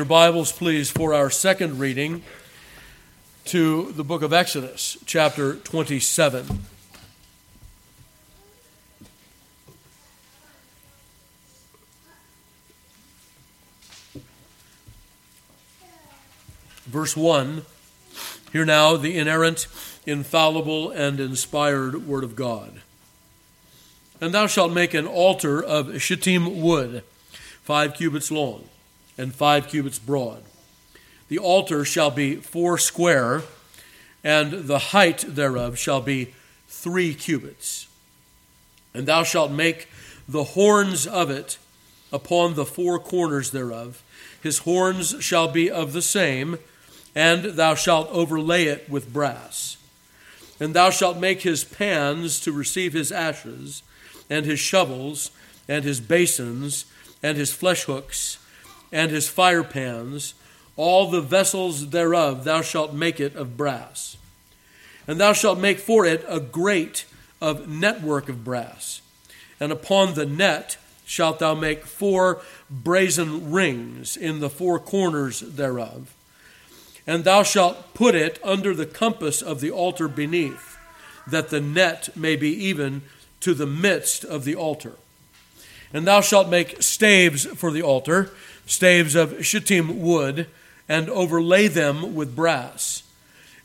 Your Bibles, please, for our second reading to the book of Exodus, chapter 27. Verse 1 Hear now the inerrant, infallible, and inspired Word of God. And thou shalt make an altar of shittim wood, five cubits long and five cubits broad. The altar shall be four square, and the height thereof shall be three cubits. And thou shalt make the horns of it upon the four corners thereof. His horns shall be of the same, and thou shalt overlay it with brass. And thou shalt make his pans to receive his ashes, and his shovels, and his basins, and his flesh hooks, and his fire pans, all the vessels thereof thou shalt make it of brass. And thou shalt make for it a grate of network of brass. And upon the net shalt thou make four brazen rings in the four corners thereof. And thou shalt put it under the compass of the altar beneath, that the net may be even to the midst of the altar. And thou shalt make staves for the altar staves of shittim wood, and overlay them with brass.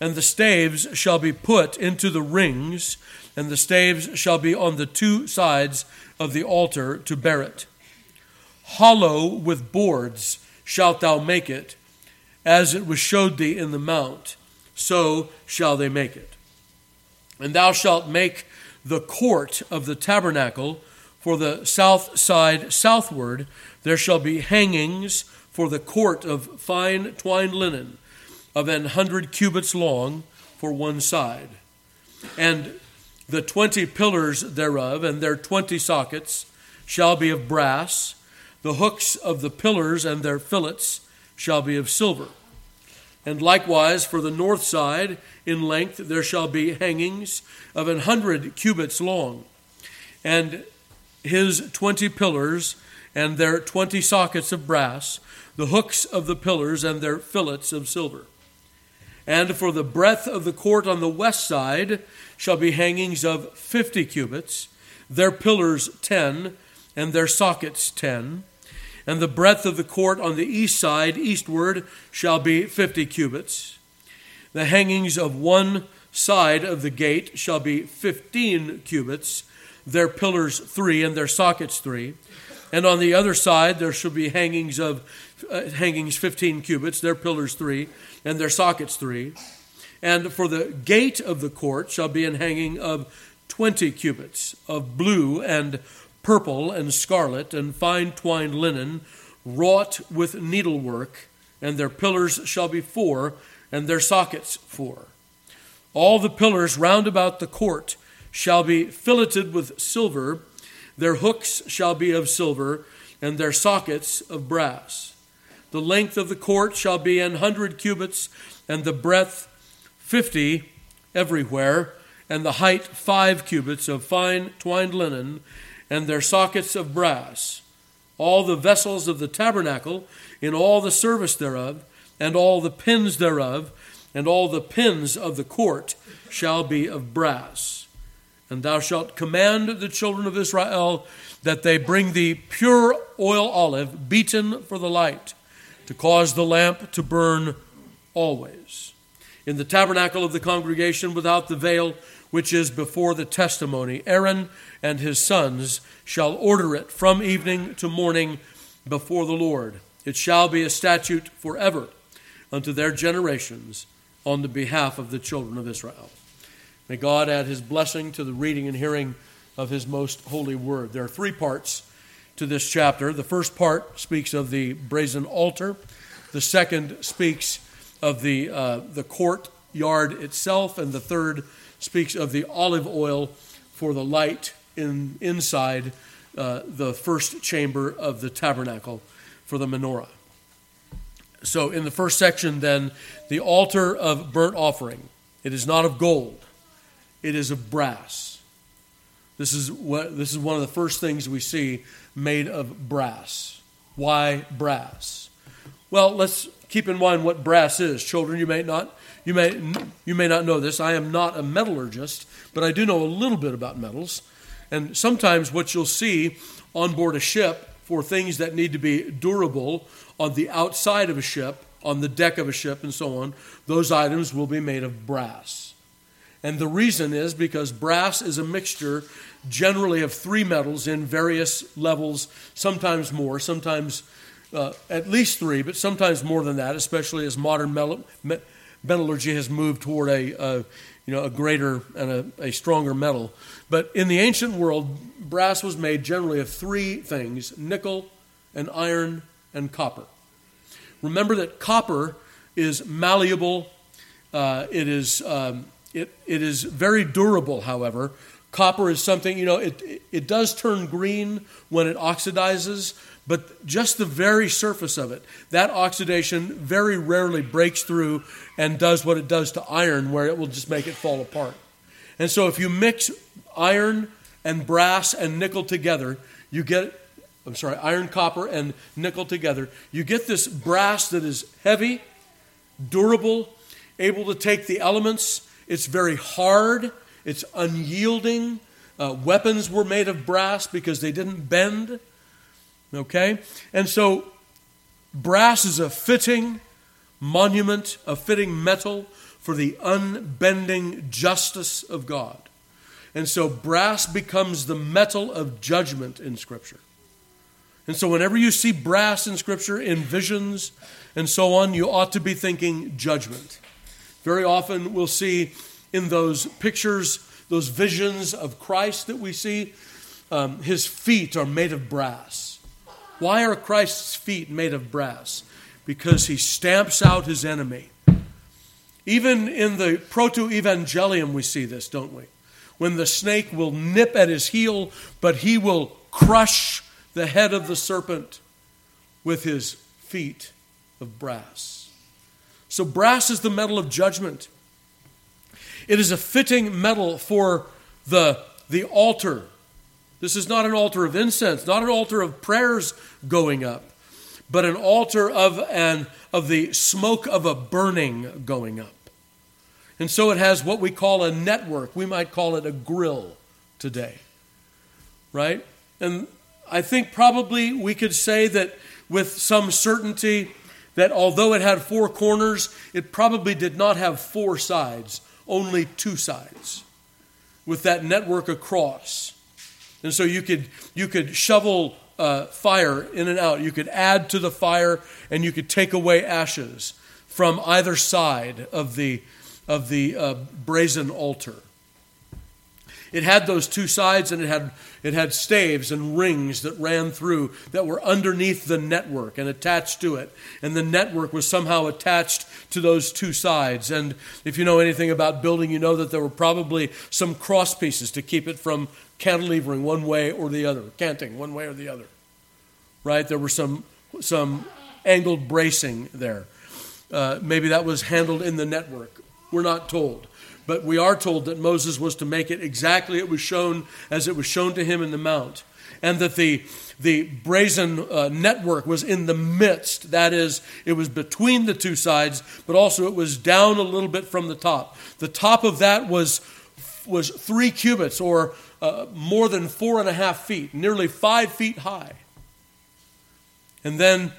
And the staves shall be put into the rings, and the staves shall be on the two sides of the altar to bear it. Hollow with boards shalt thou make it, as it was showed thee in the mount, so shall they make it. And thou shalt make the court of the tabernacle for the south side southward there shall be hangings for the court of fine twined linen of an hundred cubits long for one side. And the twenty pillars thereof and their twenty sockets shall be of brass. The hooks of the pillars and their fillets shall be of silver. And likewise for the north side in length there shall be hangings of an hundred cubits long. And his twenty pillars and their twenty sockets of brass, the hooks of the pillars and their fillets of silver. And for the breadth of the court on the west side shall be hangings of fifty cubits, their pillars ten, and their sockets ten. And the breadth of the court on the east side, eastward, shall be fifty cubits. The hangings of one side of the gate shall be fifteen cubits, their pillars three, and their sockets three. And on the other side, there shall be hangings of uh, hangings 15 cubits, their pillars three, and their sockets three. And for the gate of the court shall be an hanging of 20 cubits of blue and purple and scarlet and fine twined linen, wrought with needlework, and their pillars shall be four, and their sockets four. All the pillars round about the court shall be filleted with silver their hooks shall be of silver, and their sockets of brass. The length of the court shall be an hundred cubits, and the breadth fifty everywhere, and the height five cubits of fine twined linen, and their sockets of brass. All the vessels of the tabernacle, in all the service thereof, and all the pins thereof, and all the pins of the court shall be of brass. And thou shalt command the children of Israel that they bring thee pure oil olive, beaten for the light, to cause the lamp to burn always. In the tabernacle of the congregation without the veil, which is before the testimony, Aaron and his sons shall order it from evening to morning before the Lord. It shall be a statute forever unto their generations on the behalf of the children of Israel. May God add his blessing to the reading and hearing of his most holy word. There are three parts to this chapter. The first part speaks of the brazen altar, the second speaks of the, uh, the courtyard itself, and the third speaks of the olive oil for the light in, inside uh, the first chamber of the tabernacle for the menorah. So, in the first section, then, the altar of burnt offering. It is not of gold it is of brass. This is, what, this is one of the first things we see made of brass. Why brass? Well, let's keep in mind what brass is. Children, you may not you may you may not know this. I am not a metallurgist, but I do know a little bit about metals. And sometimes what you'll see on board a ship for things that need to be durable on the outside of a ship, on the deck of a ship and so on, those items will be made of brass. And the reason is because brass is a mixture generally of three metals in various levels, sometimes more, sometimes uh, at least three, but sometimes more than that, especially as modern metallurgy has moved toward a, a you know, a greater and a, a stronger metal. But in the ancient world, brass was made generally of three things nickel and iron and copper. Remember that copper is malleable, uh, it, is, um, it, it is very durable, however. Copper is something, you know, it, it does turn green when it oxidizes, but just the very surface of it, that oxidation very rarely breaks through and does what it does to iron, where it will just make it fall apart. And so if you mix iron and brass and nickel together, you get, I'm sorry, iron, copper, and nickel together, you get this brass that is heavy, durable, able to take the elements. It's very hard it's unyielding. Uh, weapons were made of brass because they didn't bend. Okay? And so, brass is a fitting monument, a fitting metal for the unbending justice of God. And so, brass becomes the metal of judgment in Scripture. And so, whenever you see brass in Scripture, in visions and so on, you ought to be thinking judgment. Very often, we'll see in those pictures, those visions of Christ that we see, um, his feet are made of brass. Why are Christ's feet made of brass? Because he stamps out his enemy. Even in the proto evangelium, we see this, don't we? When the snake will nip at his heel, but he will crush the head of the serpent with his feet of brass. So, brass is the metal of judgment. It is a fitting metal for the, the altar. This is not an altar of incense, not an altar of prayers going up, but an altar of, an, of the smoke of a burning going up. And so it has what we call a network. We might call it a grill today. Right? And I think probably we could say that with some certainty that although it had four corners, it probably did not have four sides only two sides with that network across. And so you could, you could shovel uh, fire in and out. You could add to the fire and you could take away ashes from either side of the, of the uh, brazen altar. It had those two sides and it had, it had staves and rings that ran through that were underneath the network and attached to it. And the network was somehow attached to those two sides. And if you know anything about building, you know that there were probably some cross pieces to keep it from cantilevering one way or the other, canting one way or the other. Right? There were some, some angled bracing there. Uh, maybe that was handled in the network. We're not told. But we are told that Moses was to make it exactly it was shown as it was shown to him in the mount. And that the, the brazen uh, network was in the midst. That is, it was between the two sides, but also it was down a little bit from the top. The top of that was, was three cubits, or uh, more than four and a half feet, nearly five feet high. And then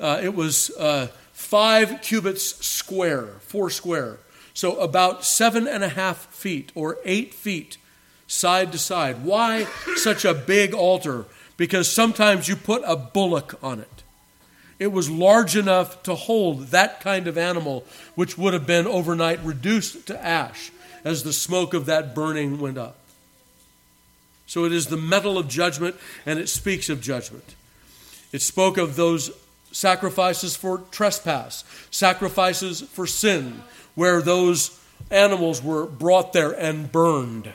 uh, it was uh, five cubits square, four square. So about seven and a half feet or eight feet side to side. Why such a big altar? Because sometimes you put a bullock on it. It was large enough to hold that kind of animal, which would have been overnight reduced to ash as the smoke of that burning went up. So it is the metal of judgment, and it speaks of judgment. It spoke of those sacrifices for trespass, sacrifices for sin, where those animals were brought there and burned.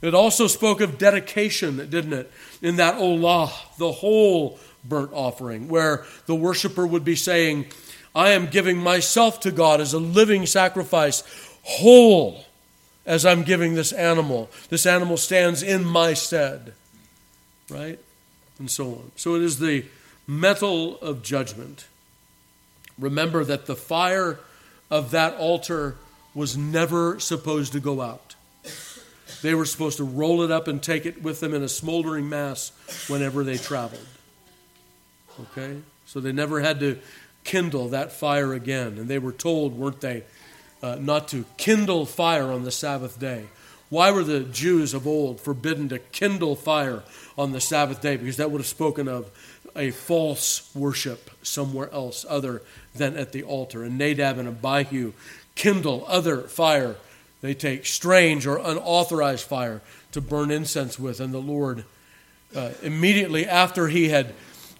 It also spoke of dedication, didn't it? In that Olah, the whole burnt offering, where the worshiper would be saying, I am giving myself to God as a living sacrifice, whole as I'm giving this animal. This animal stands in my stead. Right? And so on. So it is the metal of judgment. Remember that the fire of that altar was never supposed to go out. They were supposed to roll it up and take it with them in a smoldering mass whenever they traveled. Okay? So they never had to kindle that fire again. And they were told, weren't they, uh, not to kindle fire on the Sabbath day. Why were the Jews of old forbidden to kindle fire on the Sabbath day? Because that would have spoken of a false worship somewhere else other than at the altar. And Nadab and Abihu kindle other fire. They take strange or unauthorized fire to burn incense with. And the Lord, uh, immediately after he had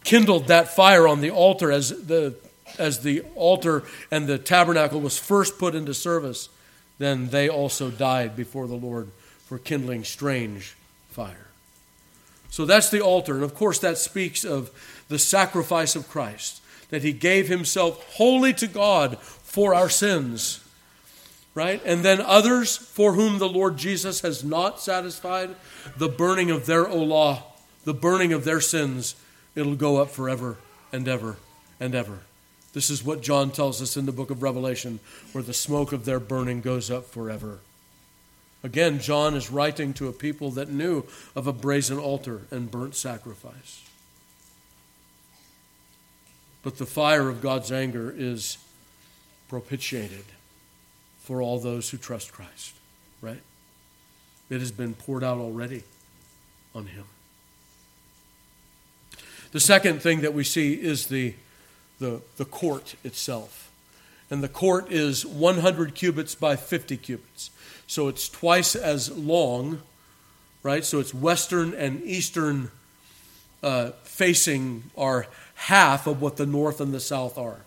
kindled that fire on the altar as the as the altar and the tabernacle was first put into service, then they also died before the Lord for kindling strange fire. So that's the altar. And of course, that speaks of the sacrifice of Christ, that he gave himself wholly to God for our sins. Right? And then others for whom the Lord Jesus has not satisfied, the burning of their olah, the burning of their sins, it'll go up forever and ever and ever. This is what John tells us in the book of Revelation, where the smoke of their burning goes up forever. Again, John is writing to a people that knew of a brazen altar and burnt sacrifice. But the fire of God's anger is propitiated for all those who trust Christ, right? It has been poured out already on him. The second thing that we see is the the, the court itself. And the court is 100 cubits by 50 cubits. So it's twice as long, right? So it's western and eastern uh, facing are half of what the north and the south are.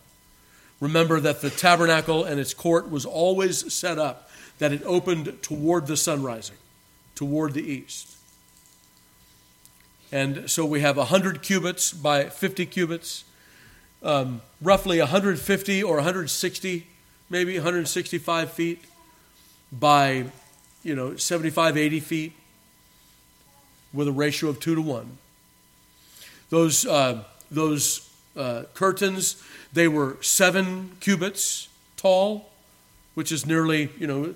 Remember that the tabernacle and its court was always set up that it opened toward the sun rising, toward the east. And so we have 100 cubits by 50 cubits um, roughly 150 or 160, maybe 165 feet by, you know, 75, 80 feet with a ratio of two to one. Those, uh, those uh, curtains, they were seven cubits tall, which is nearly, you know,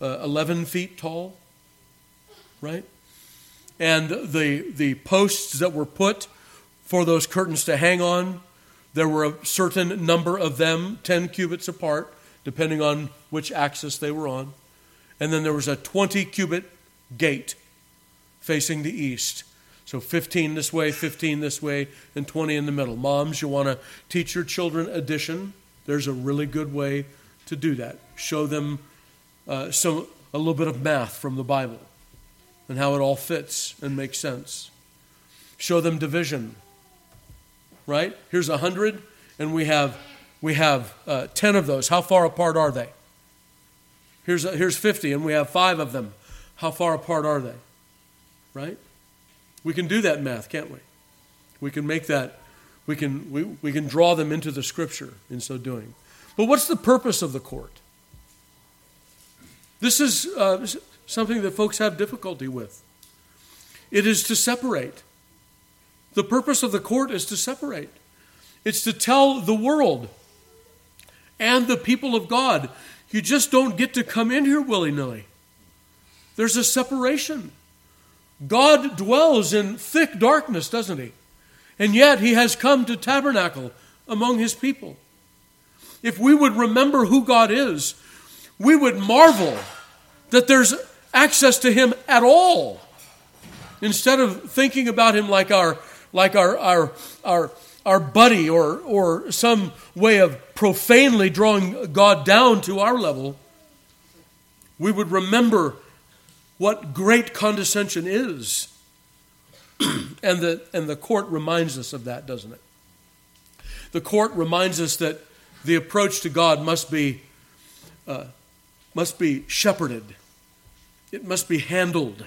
uh, 11 feet tall, right? And the, the posts that were put for those curtains to hang on there were a certain number of them, 10 cubits apart, depending on which axis they were on. And then there was a 20 cubit gate facing the east. So 15 this way, 15 this way, and 20 in the middle. Moms, you want to teach your children addition? There's a really good way to do that. Show them uh, some, a little bit of math from the Bible and how it all fits and makes sense. Show them division right? Here's a hundred, and we have we have uh, ten of those. How far apart are they? Here's a, here's fifty, and we have five of them. How far apart are they? Right? We can do that math, can't we? We can make that. We can we, we can draw them into the scripture in so doing. But what's the purpose of the court? This is uh, something that folks have difficulty with. It is to separate. The purpose of the court is to separate, it's to tell the world and the people of God you just don't get to come in here willy nilly. There's a separation. God dwells in thick darkness, doesn't he? And yet he has come to tabernacle among his people. If we would remember who God is, we would marvel that there's access to him at all. Instead of thinking about him like our like our, our, our, our buddy or, or some way of profanely drawing God down to our level, we would remember what great condescension is. and, the, and the court reminds us of that, doesn't it? The court reminds us that the approach to God must be, uh, must be shepherded, it must be handled.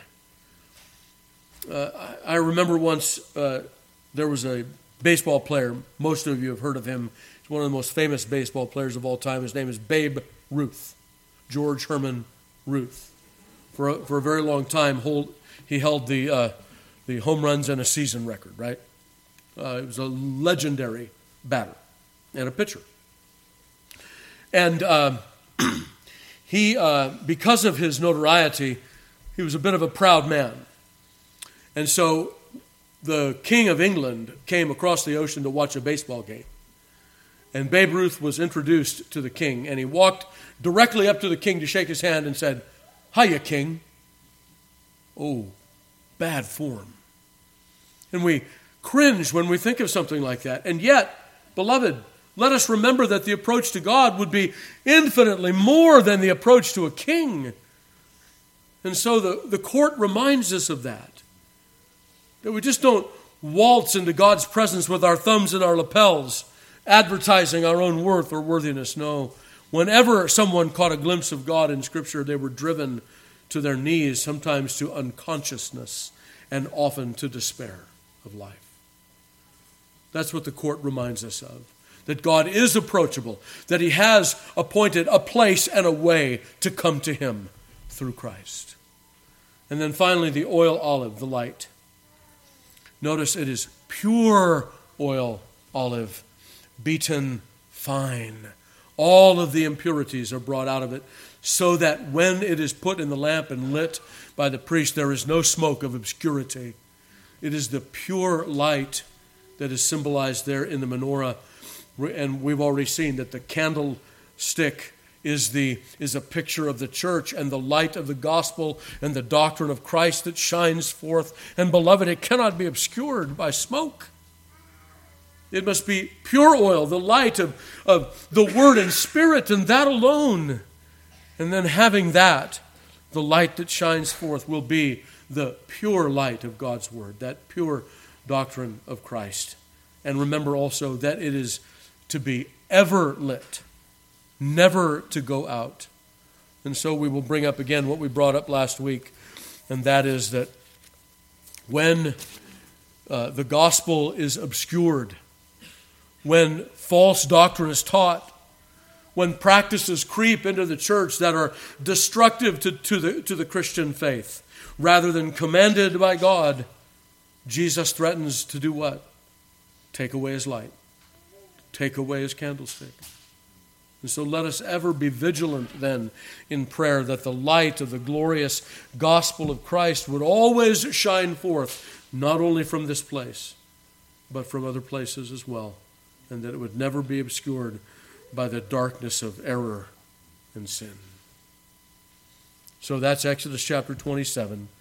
Uh, I, remember once uh, there was a baseball player. Most of you have heard of him. He's one of the most famous baseball players of all time. His name is Babe Ruth, George Herman Ruth. For a, for a very long time, hold, he held the, uh, the home runs in a season record, right? Uh, he was a legendary batter and a pitcher. And uh, he, because of his notoriety, he was a bit of a proud man. And so the King of England came across the ocean to watch a baseball game. And Babe Ruth was introduced to the king, and he walked directly up to the king to shake his hand and said, Hiya, king. Oh, bad form. And we cringe when we think of something like that. And yet, beloved, let us remember that the approach to God would be infinitely more than the approach to a king. And so the, the court reminds us of that. That we just don't waltz into God's presence with our thumbs in our lapels, advertising our own worth or worthiness. No. Whenever someone caught a glimpse of God in Scripture, they were driven to their knees, sometimes to unconsciousness, and often to despair of life. That's what the court reminds us of that God is approachable, that He has appointed a place and a way to come to Him through Christ. And then finally, the oil olive, the light. Notice it is pure oil olive, beaten fine. All of the impurities are brought out of it, so that when it is put in the lamp and lit by the priest, there is no smoke of obscurity. It is the pure light that is symbolized there in the menorah. And we've already seen that the candlestick is, the, is a picture of the church and the light of the gospel and the doctrine of Christ that shines forth. And beloved, it cannot be obscured by smoke. It must be pure oil, the light of, of the Word and Spirit, and that alone. And then having that, the light that shines forth will be the pure light of God's Word, that pure doctrine of Christ. And remember also that it is to be ever lit, never to go out. And so we will bring up again what we brought up last week, and that is that when uh, the gospel is obscured, when false doctrine is taught, when practices creep into the church that are destructive to, to, the, to the Christian faith, rather than commanded by God, Jesus threatens to do what? Take away his light, take away his candlestick. And so let us ever be vigilant then in prayer that the light of the glorious gospel of Christ would always shine forth, not only from this place, but from other places as well, and that it would never be obscured by the darkness of error and sin. So that's Exodus chapter 27.